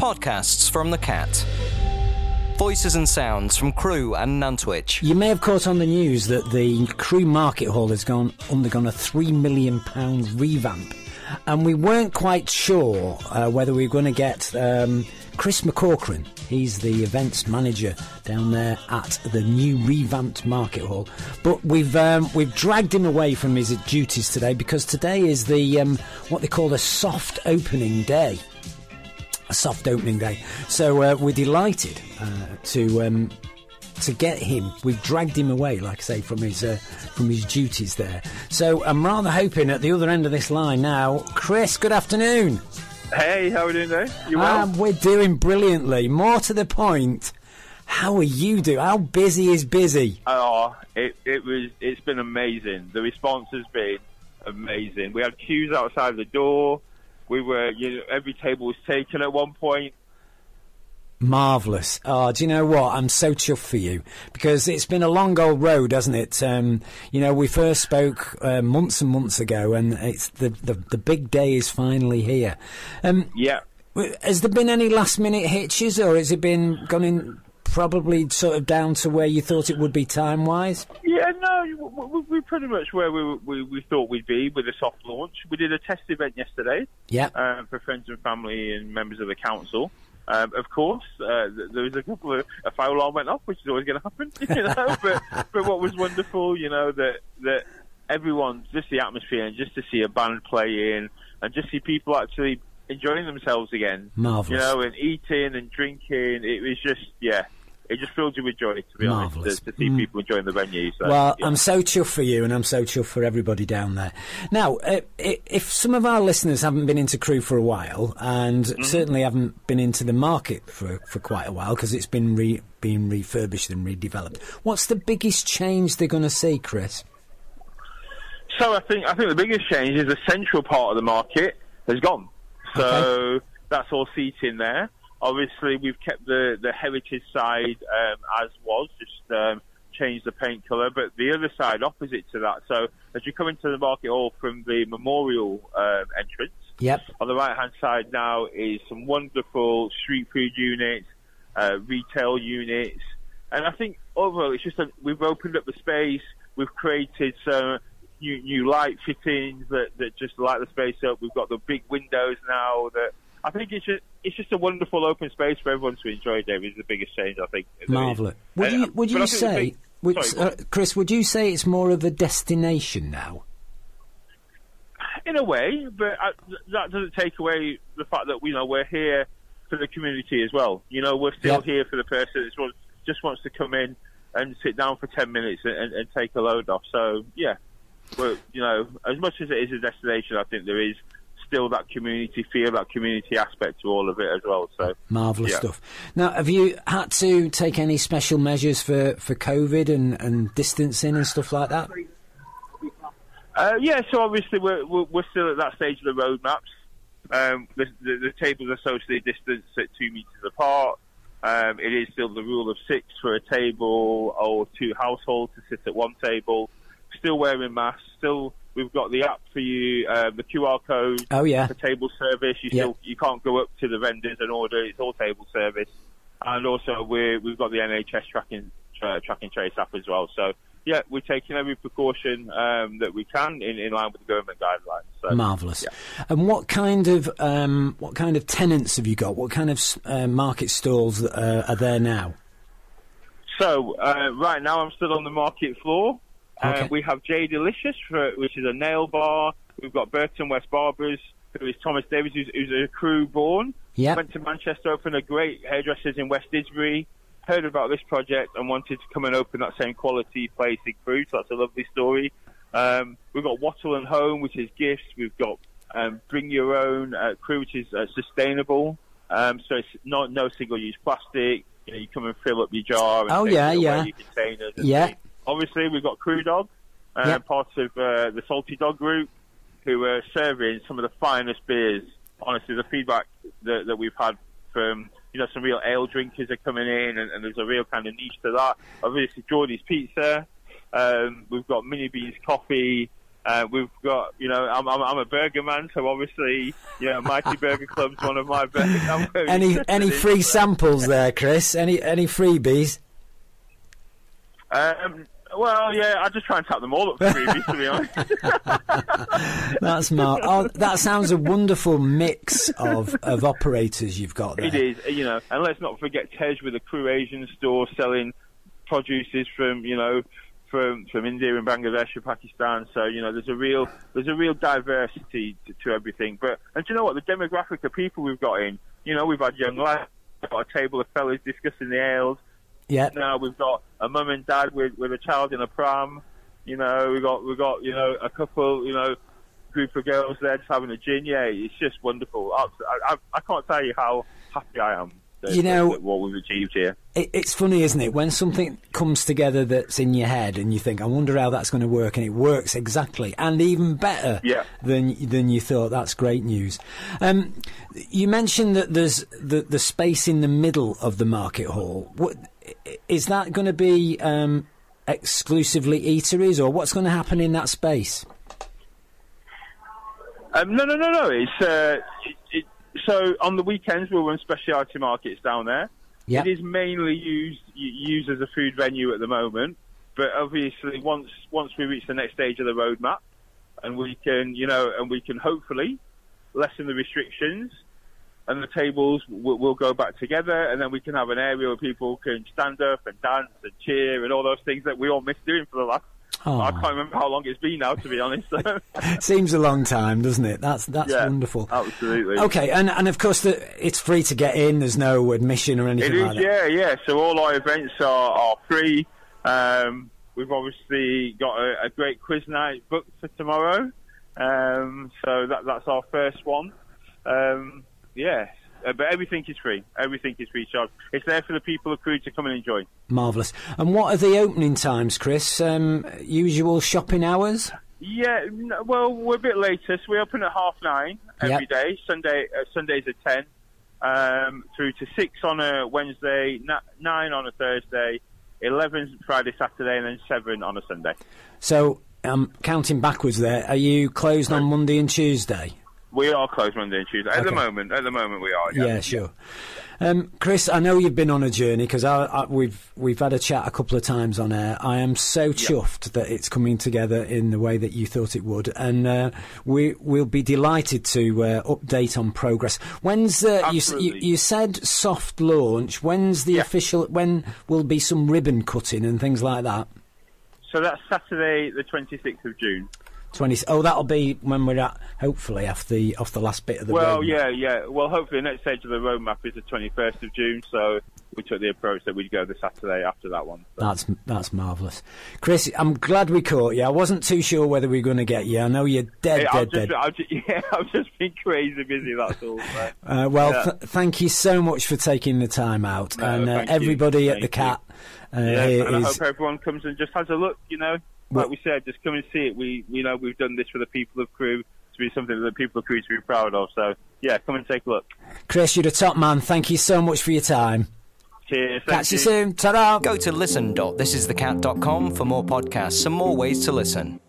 Podcasts from the Cat. Voices and sounds from Crewe and Nantwich. You may have caught on the news that the Crewe Market Hall has gone undergone a three million pound revamp, and we weren't quite sure uh, whether we were going to get um, Chris McCaughrean. He's the events manager down there at the new revamped Market Hall, but we've um, we've dragged him away from his duties today because today is the um, what they call a soft opening day a soft opening day. So uh, we're delighted uh, to um, to get him. We've dragged him away, like I say, from his uh, from his duties there. So I'm rather hoping at the other end of this line now, Chris. Good afternoon. Hey, how are we doing today? You well? Um, we're doing brilliantly. More to the point, how are you doing? How busy is busy? Oh, it, it was. It's been amazing. The response has been amazing. We had queues outside the door we were, you know, every table was taken at one point. Marvellous. Oh, do you know what? I'm so chuffed for you because it's been a long old road, hasn't it? Um, you know, we first spoke uh, months and months ago, and it's the, the, the big day is finally here. Um, yeah. Has there been any last minute hitches, or has it been gone in probably sort of down to where you thought it would be time wise? Yeah, no, we're pretty much where we, we, we thought we'd be with a soft launch. We did a test event yesterday yeah. Um, for friends and family and members of the council. Um, of course, uh, there was a couple of a fire alarm went off, which is always going to happen, you know. but but what was wonderful, you know, that that everyone just the atmosphere and just to see a band playing and just see people actually enjoying themselves again, marvelous, you know, and eating and drinking. It was just yeah, it just fills you with joy, to be Marvellous. honest, to, to see mm. people enjoying the venue. So, well, yeah. I'm so chuffed for you, and I'm so chuffed for everybody down there. Now, uh, if some of our listeners haven't been into Crewe for a while, and mm-hmm. certainly haven't been into the market for, for quite a while, because it's been re, being refurbished and redeveloped, what's the biggest change they're going to see, Chris? So I think I think the biggest change is the central part of the market has gone. So okay. that's all seating there. Obviously, we've kept the, the heritage side um, as was, just um, changed the paint colour, but the other side opposite to that. So as you come into the market hall from the memorial um, entrance, yep. on the right hand side now is some wonderful street food units, uh, retail units, and I think overall it's just a, we've opened up the space, we've created some new, new light fittings that, that just light the space up. We've got the big windows now that I think it's just it's just a wonderful open space for everyone to enjoy. David is the biggest change I think. Marvelous. Would you would you say, would, sorry, uh, Chris? Would you say it's more of a destination now? In a way, but uh, that doesn't take away the fact that you know we're here for the community as well. You know, we're still yep. here for the person that just wants to come in and sit down for ten minutes and, and, and take a load off. So yeah, but you know, as much as it is a destination, I think there is still that community feel, that community aspect to all of it as well. So marvelous yeah. stuff. Now, have you had to take any special measures for, for COVID and, and distancing and stuff like that? Uh, yeah, so obviously we're, we're still at that stage of the roadmaps. Um, the, the, the, tables are socially distanced at two metres apart. Um, it is still the rule of six for a table or two households to sit at one table. Still wearing masks. Still We've got the app for you, uh, the QR code. Oh yeah. For table service, you still you can't go up to the vendors and order. It's all table service, and also we we've got the NHS tracking tracking trace app as well. So yeah, we're taking every precaution um, that we can in, in line with the government guidelines. So, Marvelous. Yeah. And what kind of um, what kind of tenants have you got? What kind of uh, market stalls uh, are there now? So uh, right now, I'm still on the market floor. Okay. Uh, we have Jay Delicious, for, which is a nail bar. We've got Burton West Barbers, who is Thomas Davies, who's, who's a Crewe born. Yep. Went to Manchester, opened a great hairdressers in West Didsbury. Heard about this project and wanted to come and open that same quality place in Crewe. So that's a lovely story. Um, we've got Wattle and Home, which is gifts. We've got um, Bring Your Own uh, Crewe, which is uh, sustainable. Um, so it's not no single-use plastic. You know, you come and fill up your jar. And oh yeah, yeah. Your containers yeah. Obviously, we've got Crewe Dog, uh, yep. part of uh, the Salty Dog Group, who are serving some of the finest beers. Honestly, the feedback that, that we've had from you know some real ale drinkers are coming in, and, and there's a real kind of niche to that. Obviously, Geordie's Pizza. Um, we've got Mini Beans Coffee. Uh, we've got, you know, I'm, I'm, I'm a burger man, so obviously, you know, Mighty Burger Club's one of my burgers. any any free samples there, Chris? Any any freebies? Um, well, yeah, I just try and tap them all up for freebies, to be honest. That's Mark. Oh, that sounds a wonderful mix of, of operators you've got there. It is, uh, you know, and let's not forget Tej with a Crewe Asian store selling produces from, you know, from from India and Bangladesh and Pakistan. So you know, there's a real there's a real diversity to, to everything. But and do you know what? The demographic of people we've got in, you know, we've had young lads, we've got a table of fellas discussing the ales. Yeah. Now we've got a mum and dad with with a child in a pram. You know, we got we got you know a couple. You know. Group of girls there just having a gin, yeah, it's just wonderful. I, I, I can't tell you how happy I am you know what we've achieved here. It, it's funny, isn't it, when something comes together that's in your head and you think, "I wonder how that's going to work," and it works exactly and even better yeah. than than you thought. That's great news. Um, you mentioned that there's the the space in the middle of the market hall. What, is that going to be um, exclusively eateries, or what's going to happen in that space? Um, no, no, no, no. It's uh, it, it, so on the weekends we'll run specialty markets down there. Yep. It is mainly used used as a food venue at the moment, but obviously once once we reach the next stage of the roadmap, and we can you know and we can hopefully lessen the restrictions, and the tables will, will go back together, and then we can have an area where people can stand up and dance and cheer and all those things that we all missed doing for the last Oh. I can't remember how long it's been now, to be honest. Seems a long time, doesn't it? That's that's yeah, wonderful. Absolutely. Okay, and and of course the, it's free to get in. There's no admission or anything it is, like that. Yeah, yeah. So all our events are, are free. Um, we've obviously got a, a, great quiz night booked for tomorrow. Um, so that that's our first one. Um, yeah, uh, but everything is free. Everything is free charge. It's there for the people of Crewe to come and enjoy. Marvellous. And what are the opening times, Chris? Um, usual shopping hours? Yeah, well, we're a bit later, so we open at half nine every yep. day. Sunday, uh, Sundays at ten, um, through to six on a Wednesday, nine on a Thursday, eleven Friday, Saturday, and then seven on a Sunday. So, um, counting backwards, there, are you closed on Monday and Tuesday? We are closed Monday and Tuesday. At okay. the moment, at the moment we are. Yeah, yeah sure. Um, Chris, I know you've been on a journey because we've we've had a chat a couple of times on air. I am so chuffed yep. that it's coming together in the way that you thought it would, and uh, we will be delighted to uh, update on progress. When's uh, you, you, you said soft launch? When's the yeah. official? When will be some ribbon cutting and things like that? So that's Saturday, the twenty sixth of June. 20, oh, that'll be when we're at, hopefully, off the off the last bit of the Well, roadmap. yeah, yeah. Well, hopefully, the next stage of the roadmap is the 21st of June, so we took the approach that we'd go the Saturday after that one. So. That's that's marvellous. Chris, I'm glad we caught you. I wasn't too sure whether we were going to get you. I know you're dead, hey, dead, dead. I've just, yeah, I've just been crazy busy, that's all. uh, well, yeah. th- thank you so much for taking the time out. No, and uh, everybody you. at the Cat. Uh, yeah, and I hope everyone comes and just has a look, you know like we said, just come and see it. We, you know, we've done this for the people of Crewe to be something that the people of Crewe to be proud of. So, yeah, come and take a look. Chris, you're the top man. Thank you so much for your time. Cheers. Catch you, you soon. Ta-da. Go to listen.thisisthecat.com for more podcasts and more ways to listen.